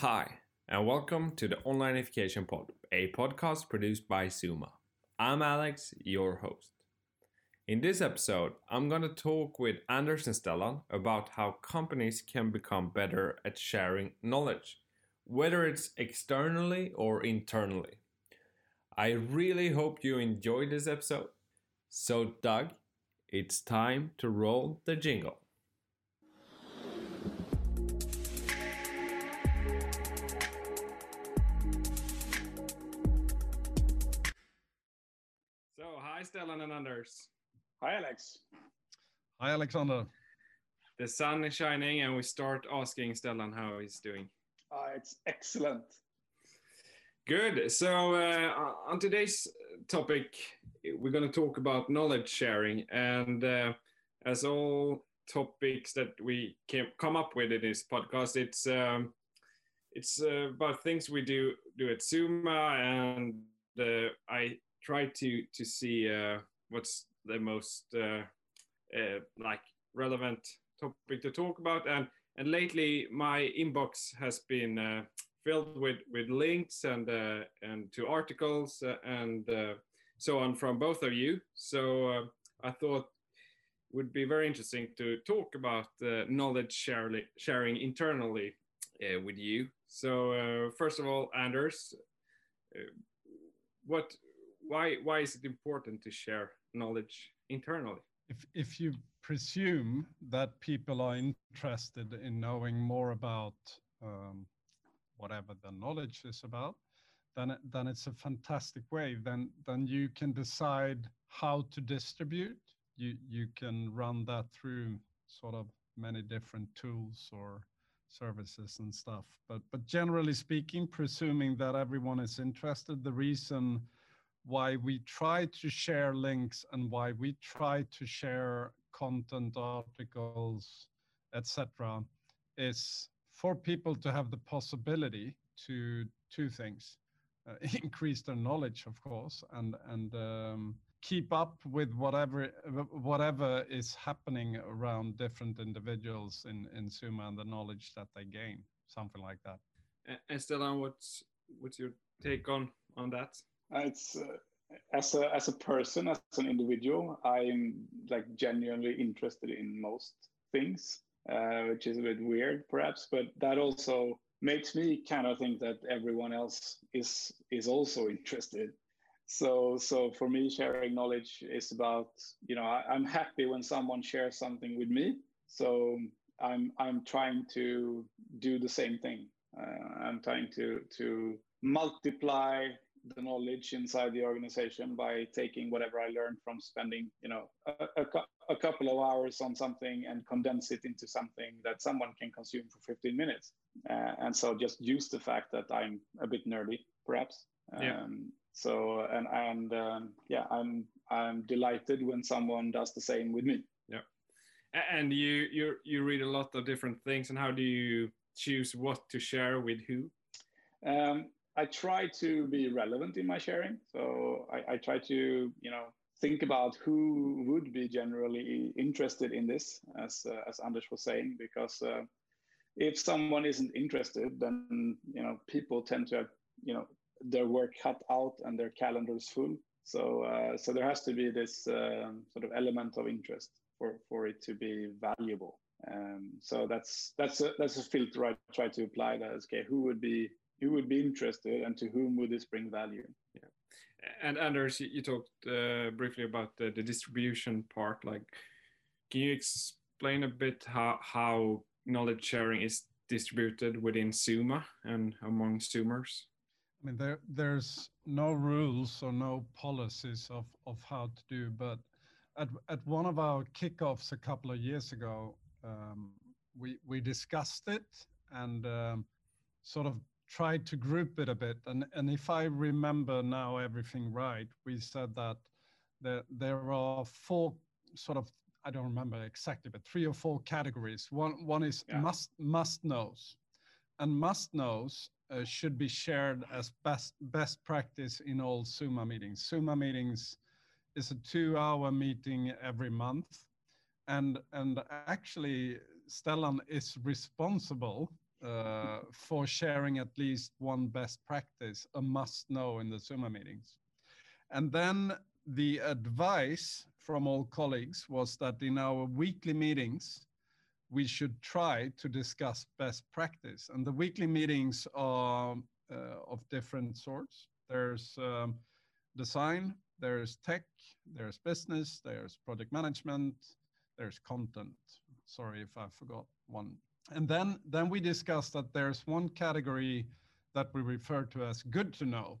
Hi, and welcome to the Onlinification Pod, a podcast produced by Zooma. I'm Alex, your host. In this episode, I'm going to talk with Anders and Stellan about how companies can become better at sharing knowledge, whether it's externally or internally. I really hope you enjoyed this episode. So, Doug, it's time to roll the jingle. Hi, Stellan and Anders. Hi, Alex. Hi, Alexander. The sun is shining, and we start asking Stellan how he's doing. Uh, it's excellent. Good. So, uh, on today's topic, we're going to talk about knowledge sharing. And uh, as all topics that we can come up with in this podcast, it's um, it's uh, about things we do do at Zooma, and uh, I try to to see uh, what's the most uh, uh, like relevant topic to talk about. And and lately, my inbox has been uh, filled with with links and uh, and to articles uh, and so on from both of you. So I thought would be very interesting to talk about knowledge sharing internally with you. So first of all, Anders, what why why is it important to share knowledge internally? If, if you presume that people are interested in knowing more about um, whatever the knowledge is about, then, then it's a fantastic way. Then, then you can decide how to distribute. You, you can run that through sort of many different tools or services and stuff. But, but generally speaking, presuming that everyone is interested, the reason why we try to share links and why we try to share content articles etc is for people to have the possibility to two things uh, increase their knowledge of course and and um, keep up with whatever whatever is happening around different individuals in in Zooma and the knowledge that they gain something like that. And what's what's your take on on that it's uh, as a as a person, as an individual, I'm like genuinely interested in most things, uh, which is a bit weird, perhaps. But that also makes me kind of think that everyone else is is also interested. So so for me, sharing knowledge is about you know I, I'm happy when someone shares something with me. So I'm I'm trying to do the same thing. Uh, I'm trying to to multiply the knowledge inside the organization by taking whatever I learned from spending, you know, a, a, a, couple of hours on something and condense it into something that someone can consume for 15 minutes. Uh, and so just use the fact that I'm a bit nerdy, perhaps. Yeah. Um, so and and um, yeah, I'm I'm delighted when someone does the same with me. Yeah. And you you you read a lot of different things, and how do you choose what to share with who? Um, I try to be relevant in my sharing. So I, I, try to, you know, think about who would be generally interested in this, as uh, as Anders was saying, because uh, if someone isn't interested, then you know people tend to have, you know, their work cut out and their calendars full. So uh, so there has to be this um, sort of element of interest for for it to be valuable. Um, so that's that's a, that's a filter I try to apply. That is, okay, who would be who would be interested and to whom would this bring value? Yeah. And anders you talked uh, briefly about the, the, distribution part. Like can you explain a bit how how knowledge sharing is distributed within Zooma and among sumers i mean there there's no rules or no policies of of how to do but at, at one of our kickoffs a couple of years ago um, we we discussed it and um, sort of tried to group it a bit. And, and if I remember now everything right, we said that there, there are four sort of, I don't remember exactly, but three or four categories. One, one is yeah. must, must knows. And must knows uh, should be shared as best, best practice in all Zooma meetings. SUMA meetings is a two hour meeting every month. And, and actually, Stellan is responsible uh, for sharing at least one best practice, a must know in the Zooma meetings. And then the advice from all colleagues was that in our weekly meetings, we should try to discuss best practice. And the weekly meetings are uh, of different sorts. There's um, design, there's tech, there's business, there's project management, there's content. Sorry if I forgot one. And then, then we discussed that there's one category that we refer to as good to know,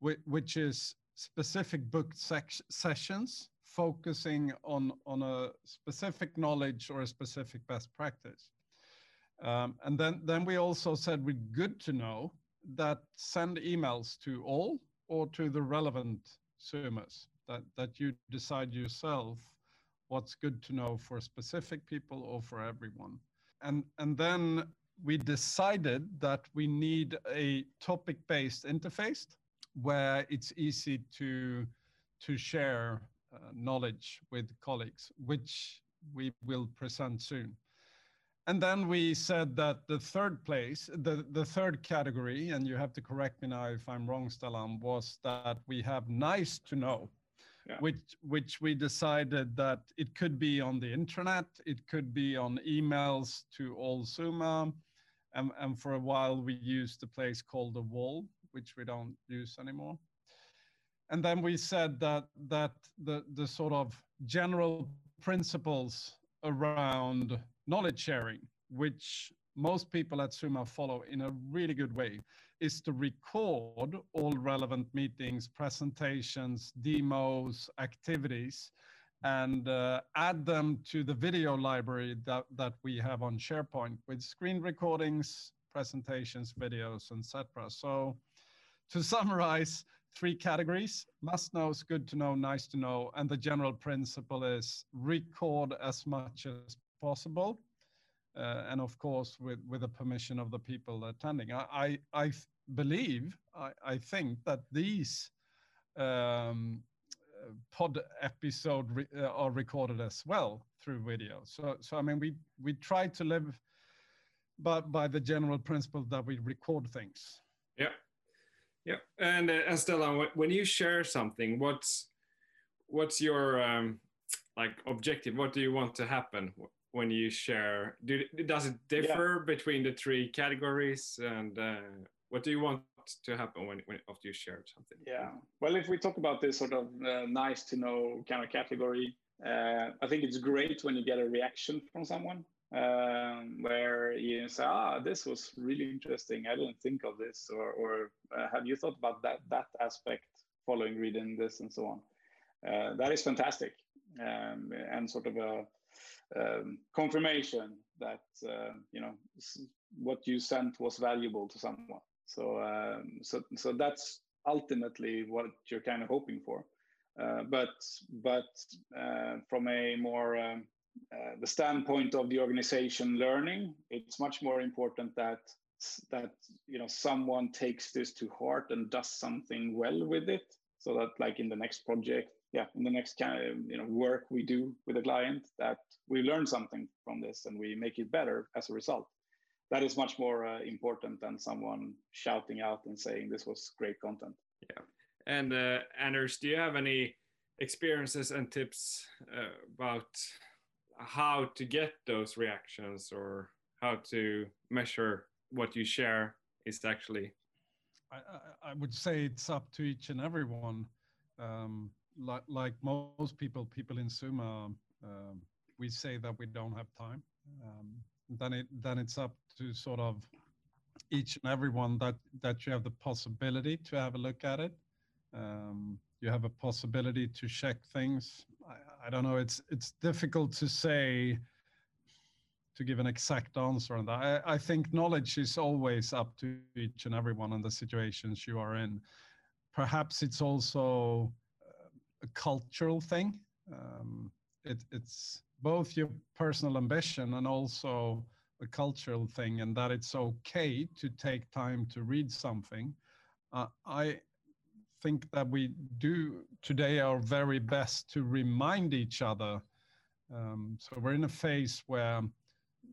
which is specific booked sessions focusing on, on a specific knowledge or a specific best practice. Um, and then, then we also said we good to know that send emails to all or to the relevant Zoomas that, that you decide yourself what's good to know for specific people or for everyone. And, and then we decided that we need a topic-based interface where it's easy to, to share uh, knowledge with colleagues, which we will present soon. And then we said that the third place, the, the third category, and you have to correct me now if I'm wrong, Stellan, was that we have nice to know, yeah. which, which we decided that it could be on the internet, it could be on emails to all Zooma, and, and for a while we used a place called the Wall, which we don't use anymore. And then we said that, that the, the sort of general principles around knowledge sharing, which most people at Zooma follow in a really good way, is to record all relevant meetings, presentations, demos, activities, and uh, add them to the video library that, that we have on SharePoint with screen recordings, presentations, videos, etc. So to summarize, three categories, must know is good to know, nice to know, and the general principle is record as much as possible. Uh, and of course, with, with the permission of the people attending. I, I, I believe, I, I think that these um, pod episode re uh, are recorded as well through video. So, so I mean, we, we try to live by, by the general principle that we record things. Yeah. Yeah. And uh, Stellan, when you share something, what's, what's your um, like objective? What do you want to happen? When you share? Do, does it differ yeah. between the three categories? And uh, what do you want to happen when, when after you share something? Yeah. Well, if we talk about this sort of uh, nice to know kind of category, uh, I think it's great when you get a reaction from someone um, where you say, "Ah, this was really interesting. I didn't think of this," or, or uh, "Have you thought about that that aspect following reading this and so on?" Uh, that is fantastic, um, and sort of a um, confirmation that uh, you know what you sent was valuable to someone. So um, so so that's ultimately what you're kind of hoping for. Uh, but but uh, from a more um, uh, the standpoint of the organization learning, it's much more important that that you know someone takes this to heart and does something well with it so that like in the next project yeah in the next kind of you know work we do with a client that we learn something from this and we make it better as a result. That is much more uh, important than someone shouting out and saying this was great content. Yeah. And uh, anders do you have any experiences and tips uh, about how to get those reactions or how to measure what you share is actually I, I, would say it's up to each and everyone um, like, like most people, people in Zooma, um, we say that we don't have time. Um, then it then it's up to sort of each and everyone that that you have the possibility to have a look at it. Um, you have a possibility to check things. I, I, don't know. It's it's difficult to say to give an exact answer on that. I, I think knowledge is always up to each and everyone in the situations you are in. Perhaps it's also a cultural thing. Um, it, it's both your personal ambition and also a cultural thing, and that it's okay to take time to read something. Uh, I think that we do today our very best to remind each other. Um, so we're in a phase where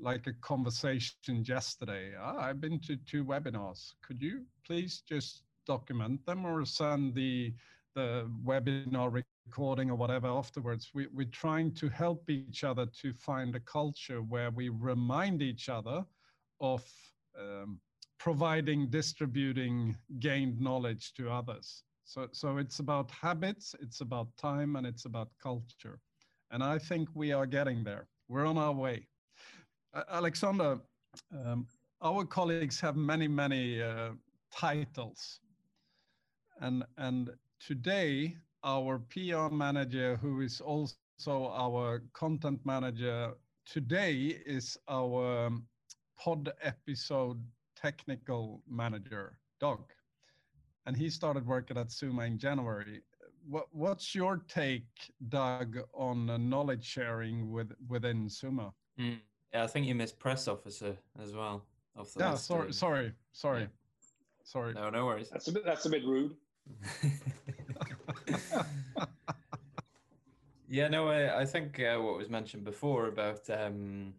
like a conversation yesterday. Ah, I've been to two webinars. Could you please just document them or send the the webinar recording or whatever afterwards? We, we're trying to help each other to find a culture where we remind each other of um, providing, distributing gained knowledge to others. So, so it's about habits, it's about time, and it's about culture. And I think we are getting there. We're on our way. Alexander, um, our colleagues have many, many uh, titles. And, and today, our PR manager, who is also our content manager today, is our um, pod episode technical manager, Doug. And he started working at Zooma in January. What, what's your take, Doug, on knowledge sharing with, within Suma? Mm. Yeah, I think you missed press officer as well. Off the yeah, sorry, sorry, sorry, yeah. sorry. No, no worries. That's a bit. That's a bit rude. yeah, no, I, I think uh, what was mentioned before about um,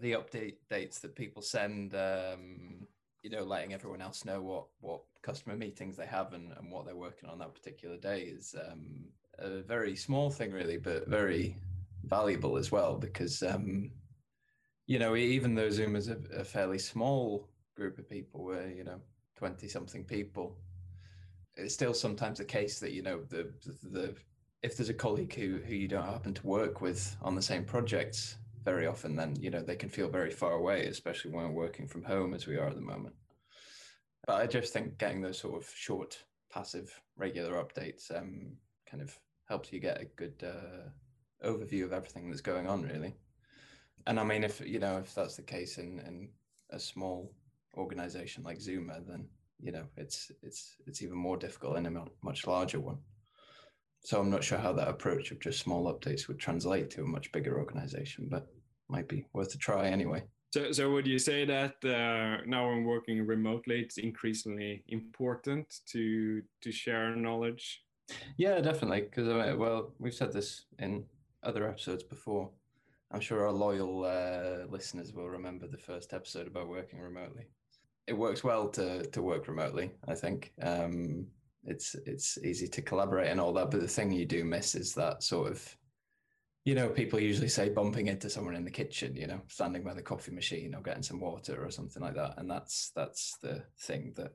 the update dates that people send, um, you know, letting everyone else know what what customer meetings they have and, and what they're working on that particular day is um, a very small thing, really, but very valuable as well because um, you know even though Zooma is a, a fairly small group of people, where you know twenty something people, it's still sometimes the case that you know the the if there's a colleague who who you don't happen to work with on the same projects very often, then you know they can feel very far away, especially when we're working from home as we are at the moment. But I just think getting those sort of short, passive, regular updates um, kind of helps you get a good uh, overview of everything that's going on, really. And I mean, if you know, if that's the case in in a small organization like Zooma, then you know it's it's it's even more difficult in a much larger one. So I'm not sure how that approach of just small updates would translate to a much bigger organization, but might be worth a try anyway. So, so would you say that uh, now when working remotely, it's increasingly important to to share knowledge? Yeah, definitely. Because uh, well, we've said this in other episodes before. I'm sure our loyal uh, listeners will remember the first episode about working remotely. It works well to to work remotely. I think. Um, it's it's easy to collaborate and all that but the thing you do miss is that sort of you know people usually say bumping into someone in the kitchen you know standing by the coffee machine or getting some water or something like that and that's that's the thing that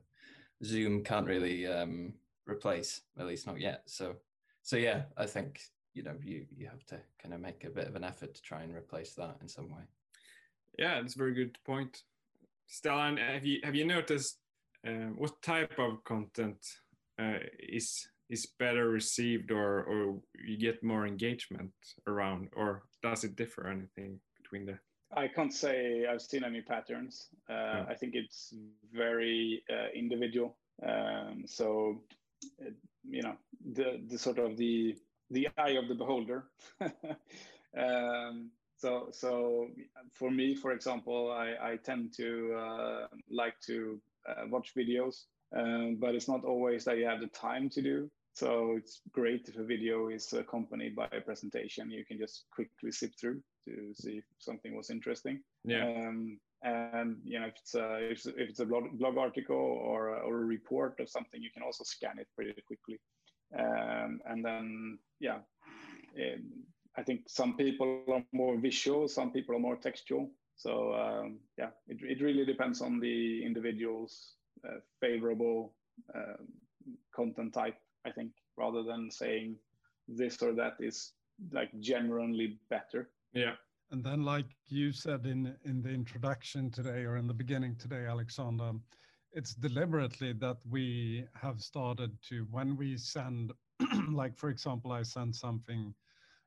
zoom can't really um, replace at least not yet so so yeah i think you know you you have to kind of make a bit of an effort to try and replace that in some way. Yeah that's a very good point. Stellan have you have you noticed uh, what type of content uh, is is better received or or you get more engagement around or does it differ anything between the i can't say i've seen any patterns. Uh, yeah. i think it's very uh, individual. Um, so it, you know the the sort of the the eye of the beholder um, so so for me for example i i tend to uh, like to uh, watch videos um, but it's not always that you have the time to do. So it's great if a video is accompanied by a presentation. You can just quickly zip through to see if something was interesting. Yeah. Um, and you know if it's a if it's a blog, blog article or a, or a report of something, you can also scan it pretty quickly. Um, and then yeah, it, I think some people are more visual, some people are more textual. So um, yeah, it, it really depends on the individual's uh, favorable um, content type, I think, rather than saying this or that is like generally better. Yeah. And then, like you said in in the introduction today or in the beginning today, Alexander, it's deliberately that we have started to when we send, like for example, I sent something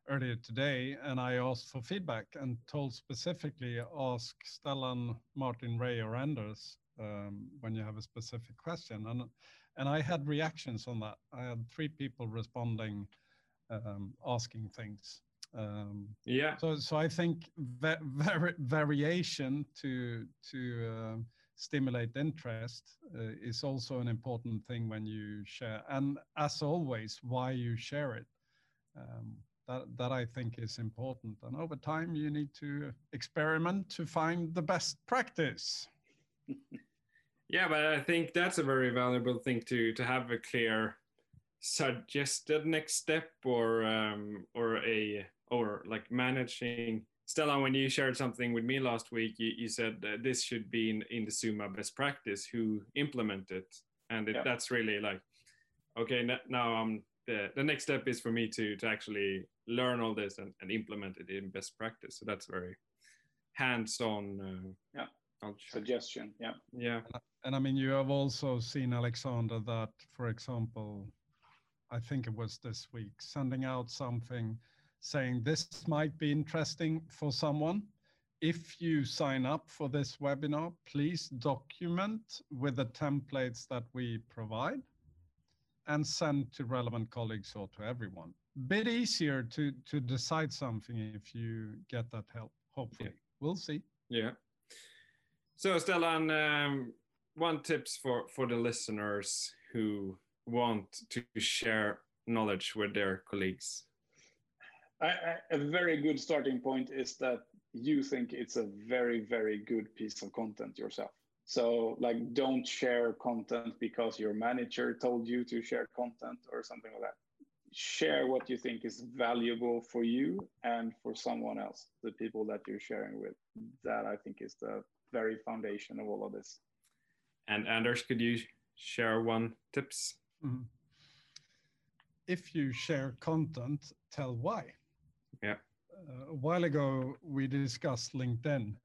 earlier today and I asked for feedback and told specifically ask Stellan, Martin, Ray, or Anders um, when you have a specific question. And, and I had reactions on that. I had three people responding, um, asking things. Um, yeah. So, so I think va- var- variation to to uh, stimulate interest uh, is also an important thing when you share. And as always, why you share it. Um, that that I think is important. And over time, you need to experiment to find the best practice. yeah, but I think that's a very valuable thing to to have a clear suggested next step or um, or a or like managing Stellan, when you shared something with me last week, you, you said this should be in, in the Zooma best practice who implement it. And it, yeah. that's really like, okay, now I'm the, the next step is for me to, to actually learn all this and, and implement it in best practice. So that's very hands-on. Uh, yeah. Suggestion. Yeah. Yeah. And I mean, you have also seen Alexander that, for example, I think it was this week, sending out something saying this might be interesting for someone. If you sign up for this webinar, please document with the templates that we provide and send to relevant colleagues or to everyone. Bit easier to, to decide something if you get that help, hopefully. Yeah. We'll see. Yeah. So Stellan, um, one tips for, for the listeners who want to share knowledge with their colleagues. I, I, a very good starting point is that you think it's a very, very good piece of content yourself. So, like, don't share content because your manager told you to share content or something like that. Share what you think is valuable for you and for someone else, the people that you're sharing with. That I think is the very foundation of all of this. And Anders, could you share one tips? Mm-hmm. If you share content, tell why. Yeah. Uh, a while ago, we discussed LinkedIn,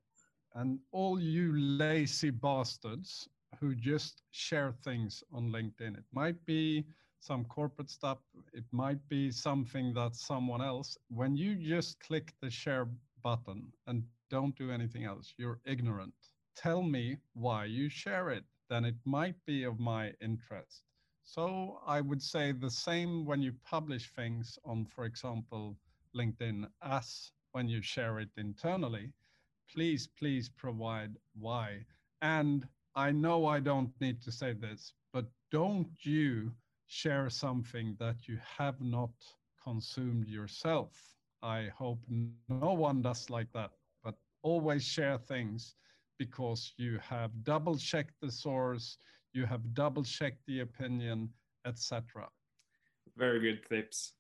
and all you lazy bastards who just share things on LinkedIn. It might be some corporate stuff, it might be something that someone else. When you just click the share button and don't do anything else, you're ignorant. Tell me why you share it, then it might be of my interest. So I would say the same when you publish things on, for example, LinkedIn us when you share it internally, please, please provide why. And I know I don't need to say this, but don't you share something that you have not consumed yourself. I hope no one does like that, but always share things because you have double checked the source, you have double checked the opinion, etc. Very good tips.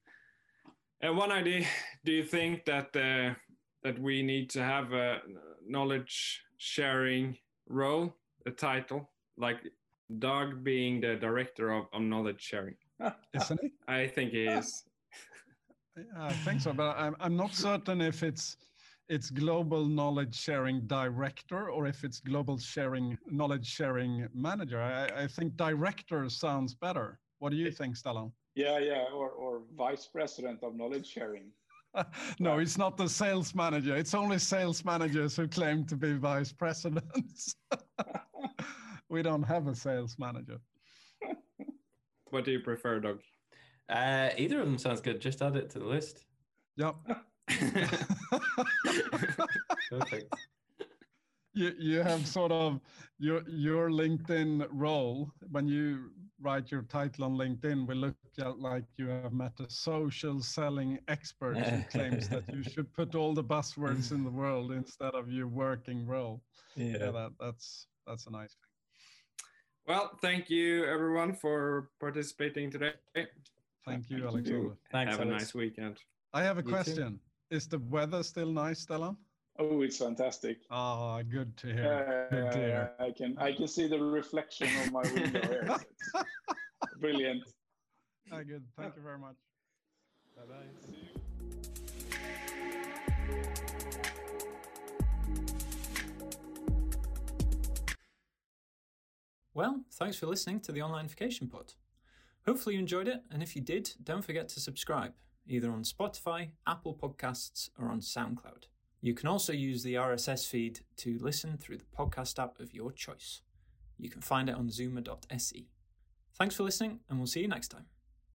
And one idea, do you think that uh, that we need to have a knowledge sharing role, a title, like Doug being the director of, of knowledge sharing? Isn't he? I think he is. I think so, but I'm, I'm not certain if it's it's global knowledge sharing director or if it's global sharing knowledge sharing manager. I, I think director sounds better. What do you think, Stellan? Yeah, yeah, or, or vice president of knowledge sharing. no, it's not the sales manager. It's only sales managers who claim to be vice presidents. we don't have a sales manager. What do you prefer, Doug? Uh, either of them sounds good. Just add it to the list. Yep. Perfect. You you have sort of your your LinkedIn role when you write your title on LinkedIn, we look at like you have met a social selling expert who claims that you should put all the buzzwords in the world instead of your working role. Yeah, yeah that, that's that's a nice thing. Well, thank you everyone for participating today. Thank you, Alexander. Thanks, have Alex. a nice weekend. I have a you question. Too. Is the weather still nice, Stellan? Oh, it's fantastic. Ah, oh, good to hear. Uh, good to hear. I can I can see the reflection of my window here. brilliant. Ah, good. Thank you very much. Bye bye. See you. Well, thanks for listening to the Online Onlinification Pod. Hopefully you enjoyed it, and if you did, don't forget to subscribe, either on Spotify, Apple Podcasts, or on SoundCloud. You can also use the RSS feed to listen through the podcast app of your choice. You can find it on zooma.se. Thanks for listening, and we'll see you next time.